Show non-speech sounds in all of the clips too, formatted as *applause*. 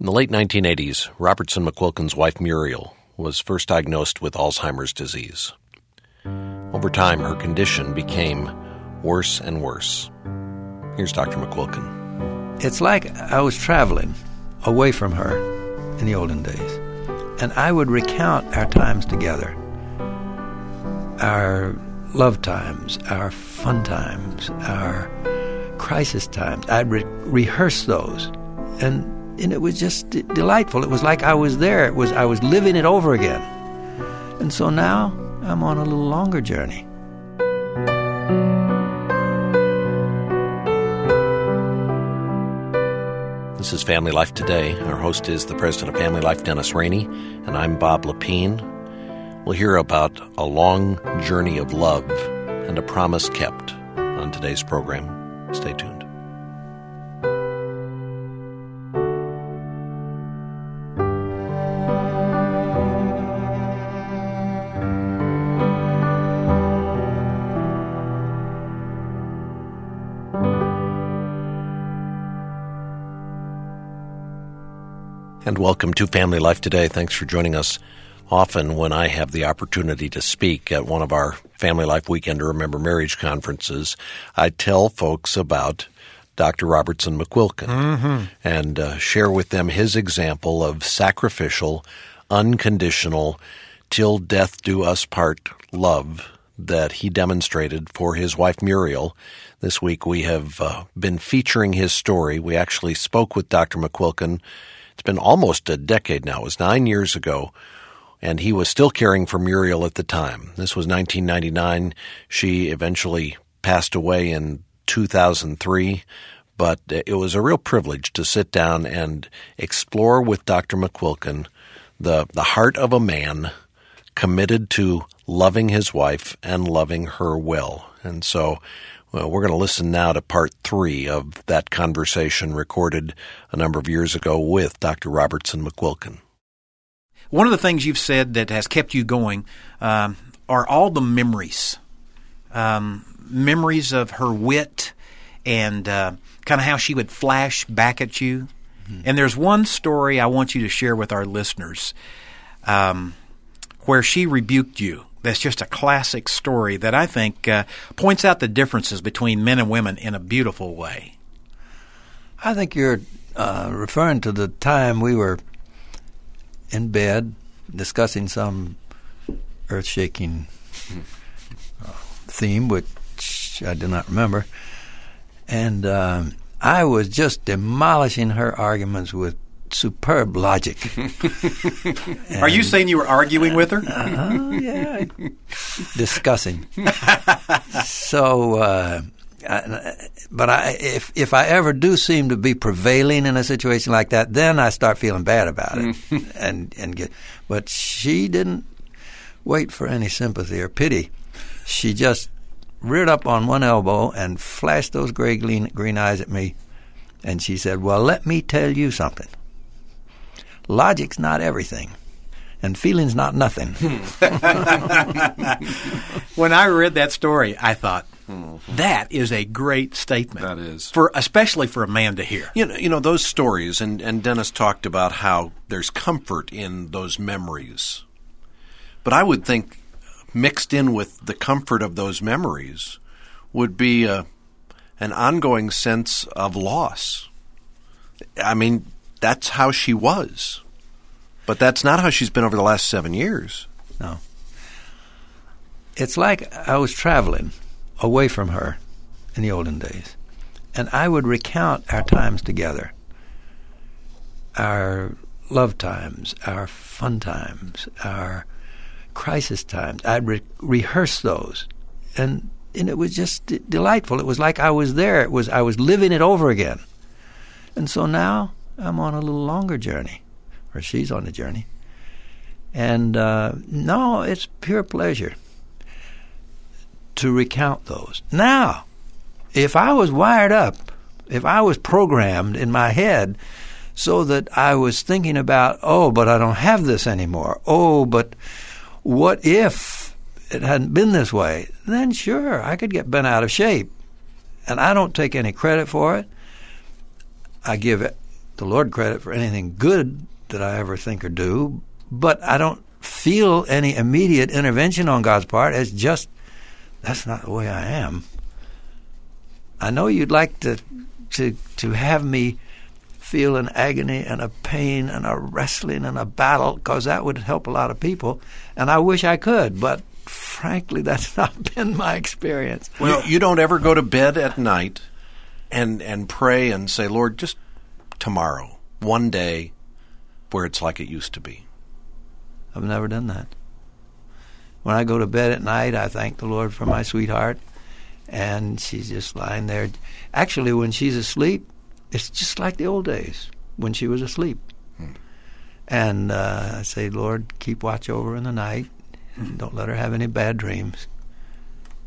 In the late 1980s, Robertson McQuilkin's wife Muriel was first diagnosed with Alzheimer's disease. Over time, her condition became worse and worse. Here's Dr. McQuilkin. It's like I was traveling away from her in the olden days, and I would recount our times together, our love times, our fun times, our crisis times. I'd re- rehearse those, and and it was just delightful. It was like I was there. It was I was living it over again. And so now I'm on a little longer journey. This is Family Life Today. Our host is the president of Family Life, Dennis Rainey, and I'm Bob Lepine. We'll hear about a long journey of love and a promise kept on today's program. Stay tuned. Welcome to Family Life Today. Thanks for joining us. Often, when I have the opportunity to speak at one of our Family Life Weekend to Remember Marriage conferences, I tell folks about Dr. Robertson McQuilkin Mm-hmm. and uh, share with them his example of sacrificial, unconditional, till death do us part love that he demonstrated for his wife Muriel. This week we have uh, been featuring his story. We actually spoke with Dr. McQuilkin. It's been almost a decade now. It was nine years ago, and he was still caring for Muriel at the time. This was 1999. She eventually passed away in 2003, but it was a real privilege to sit down and explore with Dr. McQuilkin the, the heart of a man committed to loving his wife and loving her well. And so well, we're going to listen now to part three of that conversation recorded a number of years ago with Dr. Robertson McQuilkin. One of the things you've said that has kept you going um, are all the memories, um, memories of her wit and uh, kind of how she would flash back at you. And there's one story I want you to share with our listeners um, where she rebuked you. That's just a classic story that I think uh, points out the differences between men and women in a beautiful way. I think you're uh, referring to the time we were in bed discussing some earth shaking uh, theme, which I do not remember. And um, I was just demolishing her arguments with superb logic. *laughs* *laughs* Are you saying you were arguing with her? Oh, yeah. Discussing. *laughs* so, uh, I, but I, if if I ever do seem to be prevailing in a situation like that, then I start feeling bad about it. and and get, but she didn't wait for any sympathy or pity. She just reared up on one elbow and flashed those gray green, green eyes at me, and she said, "Well, let me tell you something. Logic's not everything." and feeling's not nothing. *laughs* when I read that story, I thought that is a great statement. That is. for especially for a man to hear. You know, you know those stories, and, and Dennis talked about how there's comfort in those memories. But I would think mixed in with the comfort of those memories would be a, an ongoing sense of loss. I mean, that's how she was. But that's not how she's been over the last seven years. No. It's like I was traveling away from her in the olden days, and I would recount our times together, our love times, our fun times, our crisis times. I'd re- rehearse those, and and it was just d- delightful. It was like I was there. It was I was living it over again, and so now I'm on a little longer journey or she's on a journey. And uh, no, it's pure pleasure to recount those. Now, if I was wired up, if I was programmed in my head so that I was thinking about, oh, but I don't have this anymore. Oh, but what if it hadn't been this way? Then sure, I could get bent out of shape. And I don't take any credit for it. I give the Lord credit for anything good that I ever think or do, but I don't feel any immediate intervention on God's part. It's just that's not the way I am. I know you'd like to to to have me feel an agony and a pain and a wrestling and a battle because that would help a lot of people, and I wish I could, but frankly, *laughs* that's not been my experience. Well, you don't ever go to bed at night and and pray and say, Lord, just tomorrow, one day, where it's like it used to be. I've never done that. When I go to bed at night, I thank the Lord for my sweetheart, and she's just lying there. Actually, when she's asleep, it's just like the old days when she was asleep. Hmm. And uh, I say, Lord, keep watch over her in the night. Don't let her have any bad dreams.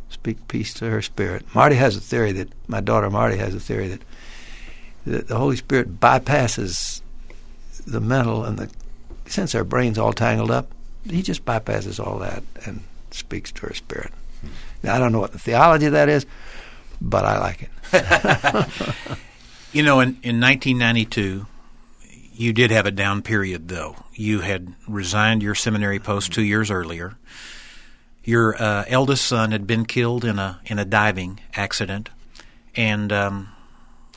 Speak peace to her spirit. Marty has a theory that my daughter Marty has a theory that, that the Holy Spirit bypasses the mental and the since our brains all tangled up, he just bypasses all that and speaks to our spirit. Now, I don't know what the theology of that is, but I like it. *laughs* you know, in, in 1992, you did have a down period, though. You had resigned your seminary post two years earlier. Your uh, eldest son had been killed in a in a diving accident, and um,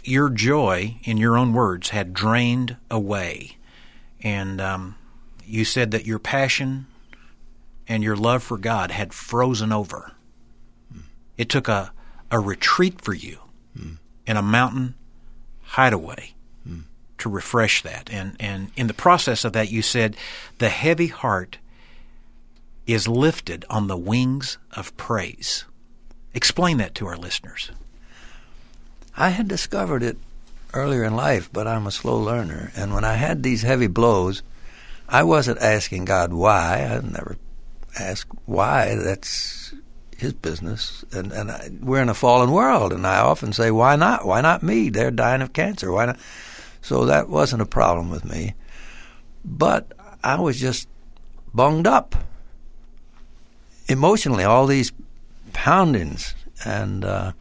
your joy, in your own words, had drained away. And um, you said that your passion and your love for God had frozen over. Mm. It took a, a retreat for you mm. in a mountain hideaway mm. to refresh that. And, and in the process of that, you said the heavy heart is lifted on the wings of praise. Explain that to our listeners. I had discovered it earlier in life, but I'm a slow learner. And when I had these heavy blows, I wasn't asking God why. I never asked why. That's his business. And and I, we're in a fallen world, and I often say, why not? Why not me? They're dying of cancer. Why not? So that wasn't a problem with me. But I was just bunged up emotionally. All these poundings, and uh,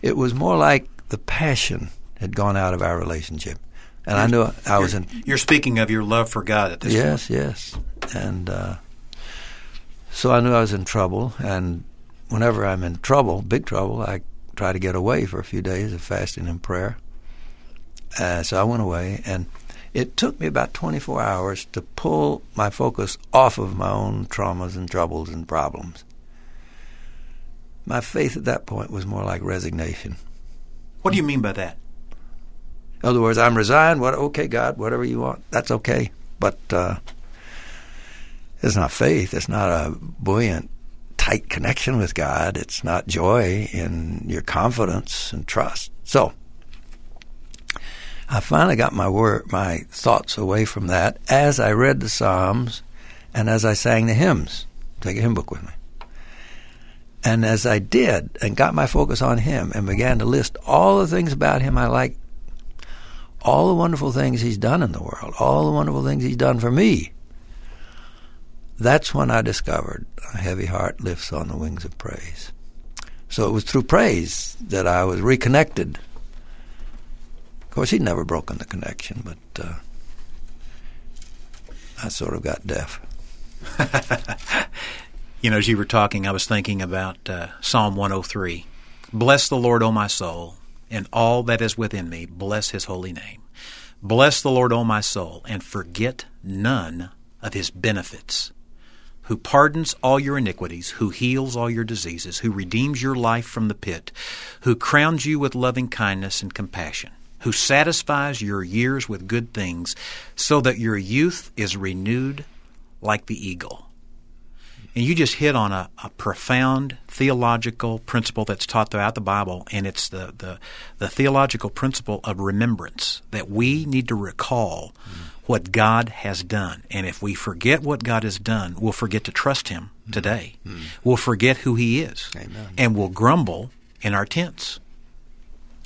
it was more like the passion had gone out of our relationship and you're, I knew I was in. You're speaking of your love for God at this yes, point. Yes, yes, and uh, so I knew I was in trouble. And whenever I'm in trouble, big trouble, I try to get away for a few days of fasting and prayer. Uh, so I went away, and it took me about 24 hours to pull my focus off of my own traumas and troubles and problems. My faith at that point was more like resignation. What do you mean by that? In other words, I'm resigned. What? Okay, God, whatever you want, that's okay. But uh, it's not faith. It's not a buoyant, tight connection with God. It's not joy in your confidence and trust. So I finally got my word, my thoughts away from that as I read the Psalms and as I sang the hymns. Take a hymn book with me. And as I did and got my focus on him and began to list all the things about him I like all the wonderful things he's done in the world, all the wonderful things he's done for me. That's when I discovered a heavy heart lifts on the wings of praise. So it was through praise that I was reconnected. Of course, he'd never broken the connection, but uh, I sort of got deaf. *laughs* you know, as you were talking, I was thinking about uh, Psalm 103. Bless the Lord, O my soul and all that is within me, bless his holy name. Bless the Lord, O my soul, and forget none of his benefits. Who pardons all your iniquities, who heals all your diseases, who redeems your life from the pit, who crowns you with loving kindness and compassion, who satisfies your years with good things, so that your youth is renewed like the eagle. And you just hit on a, a, profound theological principle that's taught throughout the Bible, and it's the, the, the theological principle of remembrance that we need to recall mm. what God has done. And if we forget what God has done, we'll forget to trust Him mm. today. Mm. We'll forget who He is. Amen. And we'll grumble in our tents.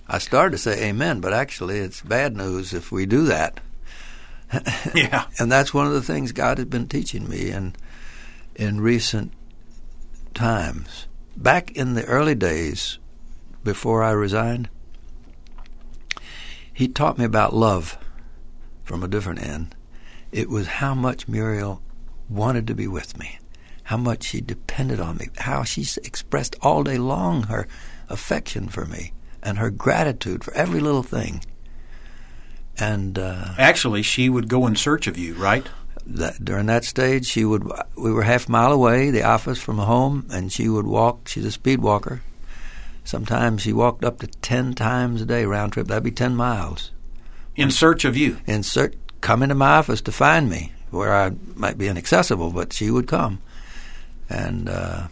I started to say amen, but actually it's bad news if we do that. *laughs* yeah. and that's one of the things God has been teaching me. And in recent times. Back in the early days, before I resigned, he taught me about love. from a different end. It was how much Muriel wanted to be with me, how much she depended on me, how she expressed all day long her affection for me and her gratitude for every little thing. And uh, actually, she would go in search of you, right? That, during that stage, she would. We were half a mile away, the office from home, and she would walk. She's a speed walker. Sometimes she walked up to ten times a day round trip. That'd be ten miles. In search of you. In search, come into my office to find me, where I might be inaccessible, but she would come. And uh,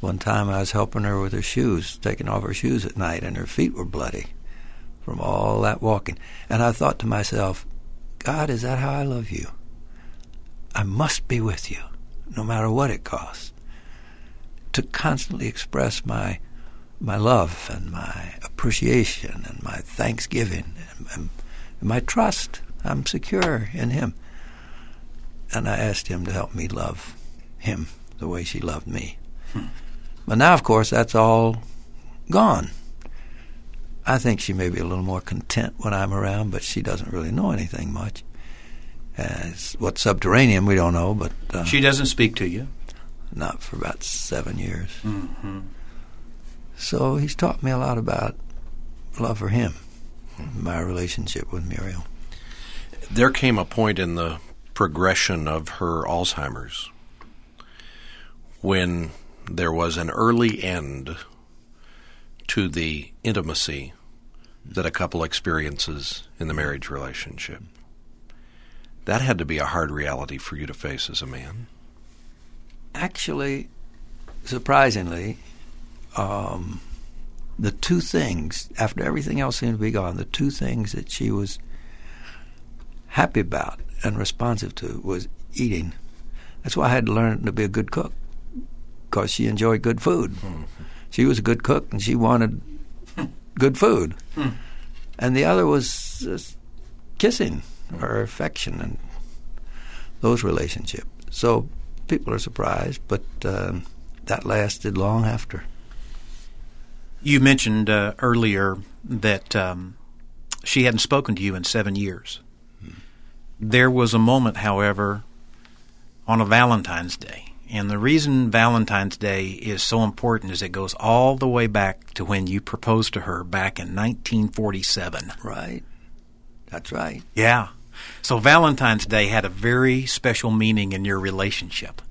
one time I was helping her with her shoes, taking off her shoes at night, and her feet were bloody from all that walking. And I thought to myself, God, is that how I love you? I must be with you, no matter what it costs. To constantly express my my love and my appreciation and my thanksgiving and, my trust. I'm secure in Him. And I asked Him to help me love Him the way she loved me. Hmm. But now, of course, that's all gone. I think she may be a little more content when I'm around, but she doesn't really know anything much. As what subterranean, we don't know, but uh, she doesn't speak to you. Not for about seven years. Mm-hmm. So he's taught me a lot about love for him, my relationship with Muriel. There came a point in the progression of her Alzheimer's when there was an early end to the intimacy that a couple experiences in the marriage relationship. That had to be a hard reality for you to face as a man. Actually, surprisingly, um, the two things, after everything else seemed to be gone, the two things that she was happy about and responsive to was eating. That's why I had to learn to be a good cook, because she enjoyed good food. Mm-hmm. She was a good cook, and she wanted good food. Hmm. And the other was kissing or affection and those relationships. So people are surprised, but uh, that lasted long after. You mentioned uh, earlier that um, she hadn't spoken to you in seven years. Hmm. There was a moment, however, on a Valentine's Day and the reason Valentine's Day is so important is it goes all the way back to when you proposed to her back in 1947. Right. That's right. Yeah. So Valentine's Day had a very special meaning in your relationship.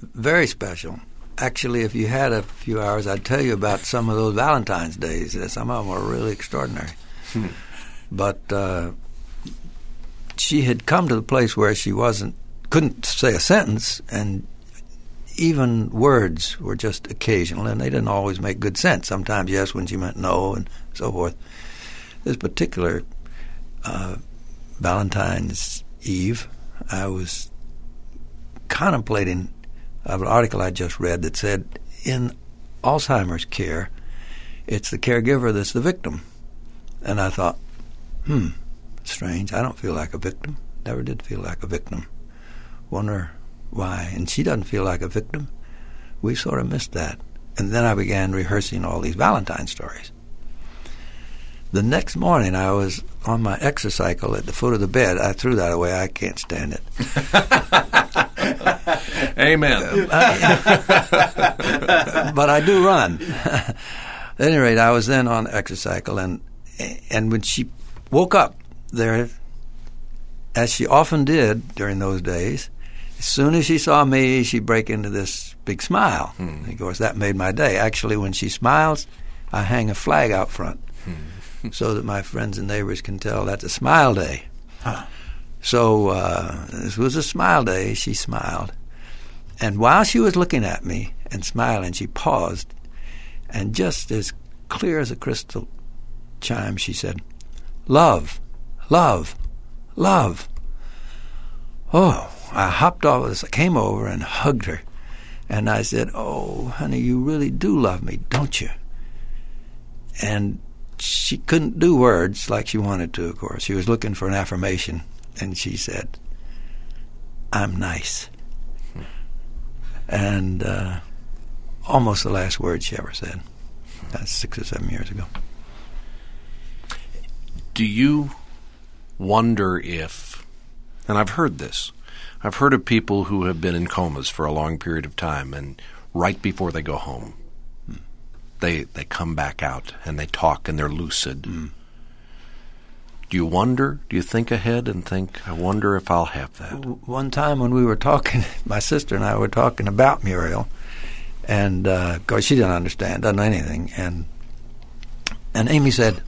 Very special. Actually, if you had a few hours, I'd tell you about some of those Valentine's days. Some of them were really extraordinary. Hmm. *laughs* But uh, she had come to the place where she wasn't couldn't say a sentence, and even words were just occasional, and they didn't always make good sense. Sometimes yes when she meant no, and so forth. This particular uh, Valentine's Eve, I was contemplating an article I just read that said in Alzheimer's care, it's the caregiver that's the victim. And I thought, hmm, strange. I don't feel like a victim. Never did feel like a victim wonder why. And she doesn't feel like a victim. We sort of missed that. And then I began rehearsing all these Valentine stories. The next morning, I was on my exercycle at the foot of the bed. I threw that away. I can't stand it. *laughs* Amen. *laughs* but I do run. *laughs* at any rate, I was then on the exercycle, and and when she woke up there, as she often did during those days, as soon as she saw me, she'd break into this big smile. Hmm. Of course, that made my day. Actually, when she smiles, I hang a flag out front hmm. *laughs* so that my friends and neighbors can tell that's a smile day. Huh. So uh, this was a smile day. She smiled. And while she was looking at me and smiling, she paused. And just as clear as a crystal chime, she said, Love, love, love. Oh, I hopped off this. I came over and hugged her. And I said, Oh, honey, you really do love me, don't you? And she couldn't do words like she wanted to, of course. She was looking for an affirmation. And she said, I'm nice. And uh, almost the last word she ever said. That's six or seven years ago. Do you wonder if, and I've heard this, I've heard of people who have been in comas for a long period of time, and right before they go home, they they come back out and they talk and they're lucid. Mm. Do you wonder? Do you think ahead and think, I wonder if I'll have that? One time when we were talking, *laughs* my sister and I were talking about Muriel, and uh, of course she didn't understand, doesn't know anything, and and Amy said,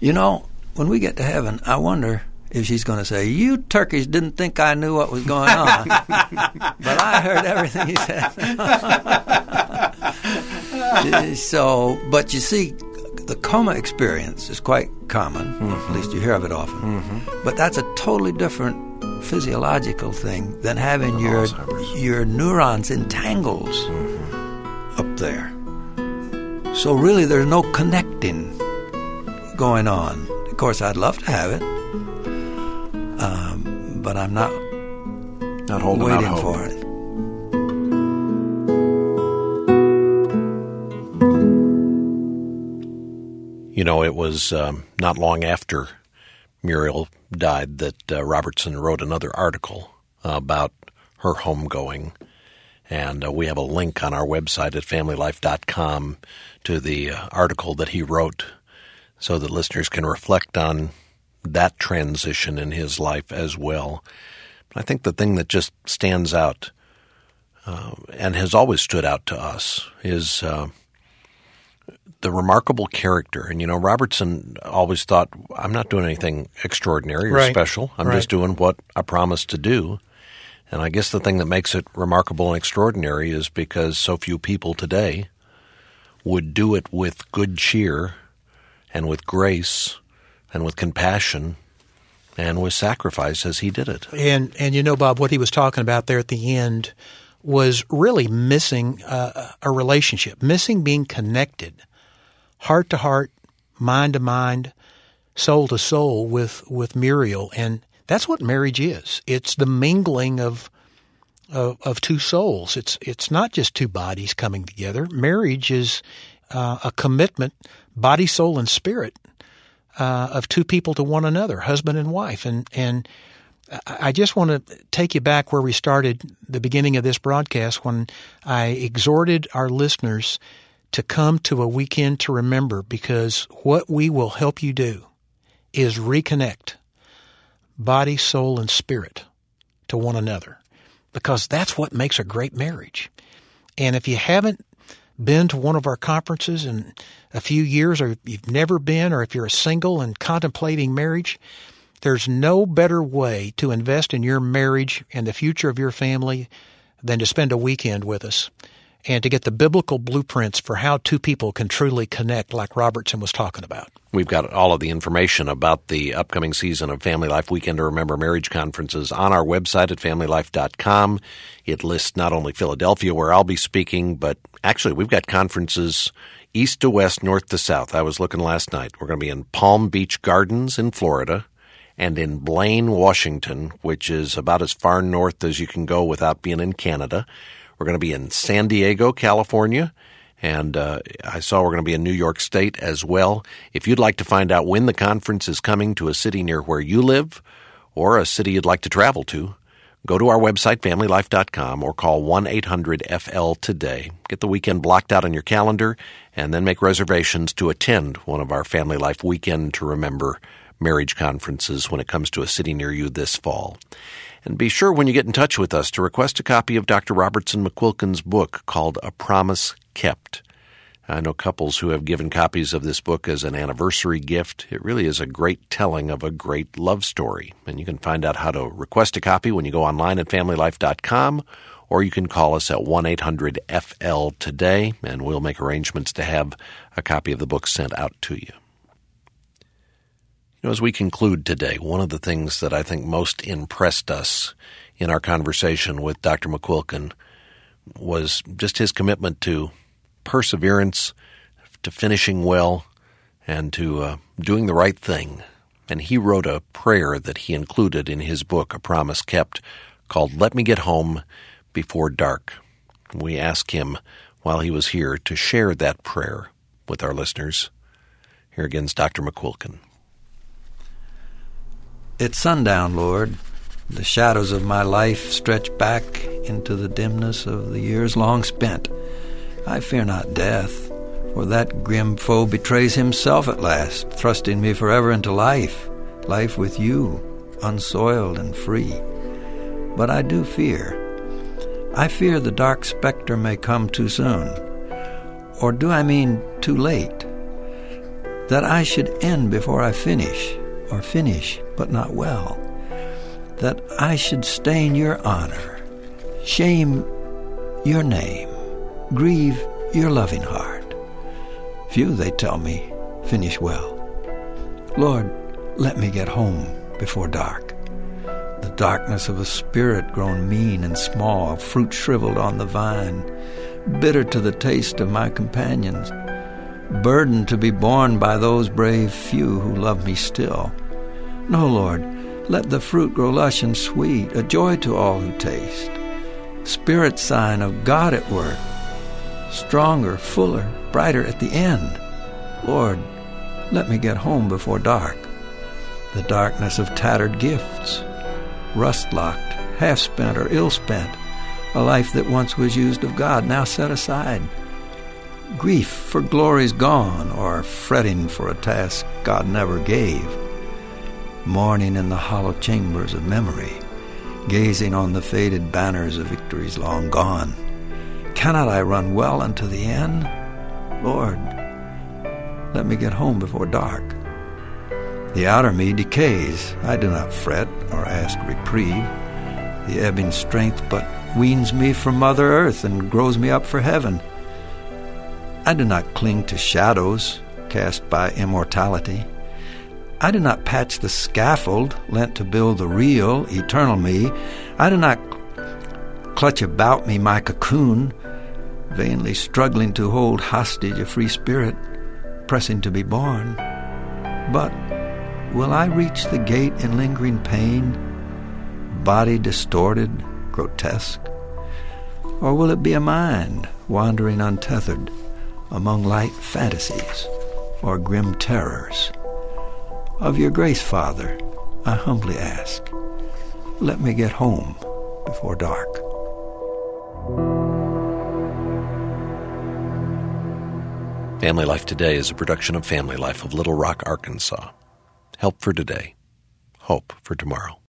"You know, when we get to heaven, I wonder." If she's going to say, "You turkeys didn't think I knew what was going on," *laughs* but I heard everything he said. *laughs* so, but you see, the coma experience is quite common. Mm-hmm. At least you hear of it often. Mm-hmm. But that's a totally different physiological thing than having your your neurons entangled mm-hmm. up there. So really, there's no connecting going on. Of course, I'd love to have it, um, but I'm not not holding waiting out for it. You know, it was um, not long after Muriel died that uh, Robertson wrote another article about her homegoing. And uh, we have a link on our website at familylife.com to the uh, article that he wrote so that listeners can reflect on that transition in his life as well. I think the thing that just stands out uh, and has always stood out to us is uh, the remarkable character. And you know, Robertson always thought, "I'm not doing anything extraordinary or Right. special. I'm Right. just doing what I promised to do." And I guess the thing that makes it remarkable and extraordinary is because so few people today would do it with good cheer and with grace and with compassion and with sacrifice as he did it. And and you know, Bob, what he was talking about there at the end was really missing uh, a relationship, missing being connected, heart to heart, mind to mind, soul to soul with with Muriel, and that's what marriage is. It's the mingling of of, of two souls. It's it's not just two bodies coming together. Marriage is uh, a commitment, body, soul, and spirit uh, of two people to one another, husband and wife, and and I I just want to take you back where we started the beginning of this broadcast when I exhorted our listeners to come to a weekend to remember because what we will help you do is reconnect body, soul, and spirit to one another because that's what makes a great marriage. And if you haven't been to one of our conferences in a few years, or you've never been, or if you're a single and contemplating marriage, there's no better way to invest in your marriage and the future of your family than to spend a weekend with us and to get the biblical blueprints for how two people can truly connect, like Robertson was talking about. We've got all of the information about the upcoming season of Family Life Weekend to Remember Marriage conferences on our website at familylife.com. It lists not only Philadelphia, where I'll be speaking, but actually we've got conferences east to west, north to south. I was looking last night. We're going to be in Palm Beach Gardens in Florida and in Blaine, Washington, which is about as far north as you can go without being in Canada. We're going to be in San Diego, California, and uh, I saw we're going to be in New York State as well. If you'd like to find out when the conference is coming to a city near where you live or a city you'd like to travel to, go to our website, familylife.com, or call 1 800 FL today. Get the weekend blocked out on your calendar and then make reservations to attend one of our Family Life Weekend to Remember marriage conferences when it comes to a city near you this fall. And be sure when you get in touch with us to request a copy of Dr. Robertson McQuilkin's book called A Promise Kept. I know couples who have given copies of this book as an anniversary gift. It really is a great telling of a great love story. And you can find out how to request a copy when you go online at familylife.com or you can call us at 1 800 FL today and we'll make arrangements to have a copy of the book sent out to you. You know, as we conclude today, one of the things that I think most impressed us in our conversation with Dr. McQuilkin was just his commitment to perseverance, to finishing well, and to uh, doing the right thing. And he wrote a prayer that he included in his book, A Promise Kept, called Let Me Get Home Before Dark. We asked him while he was here to share that prayer with our listeners. Here again is Dr. McQuilkin. It's sundown, Lord. The shadows of my life stretch back into the dimness of the years long spent. I fear not death, for that grim foe betrays himself at last, thrusting me forever into life, life with you, unsoiled and free. But I do fear. I fear the dark specter may come too soon. Or do I mean too late? That I should end before I finish, or finish but not well that I should stain your honor, shame your name, grieve your loving heart. Few, they tell me, finish well. Lord, let me get home before dark. The darkness of a spirit grown mean and small, fruit shriveled on the vine, bitter to the taste of my companions, burdened to be borne by those brave few who love me still. No, Lord, let the fruit grow lush and sweet, a joy to all who taste. Spirit sign of God at work, stronger, fuller, brighter at the end. Lord, let me get home before dark. The darkness of tattered gifts, rust locked, half spent, or ill spent, a life that once was used of God, now set aside. Grief for glories gone, or fretting for a task God never gave mourning in the hollow chambers of memory, gazing on the faded banners of victories long gone. Cannot I run well unto the end? Lord, let me get home before dark. The outer me decays. I do not fret or ask reprieve. The ebbing strength but weans me from Mother Earth and grows me up for heaven. I do not cling to shadows cast by immortality. I do not patch the scaffold lent to build the real, eternal me. I do not clutch about me my cocoon, vainly struggling to hold hostage a free spirit, pressing to be born. But will I reach the gate in lingering pain, body distorted, grotesque? Or will it be a mind wandering untethered among light fantasies or grim terrors? Of your grace, Father, I humbly ask, let me get home before dark. Family Life Today is a production of Family Life of Little Rock, Arkansas. Help for today, hope for tomorrow.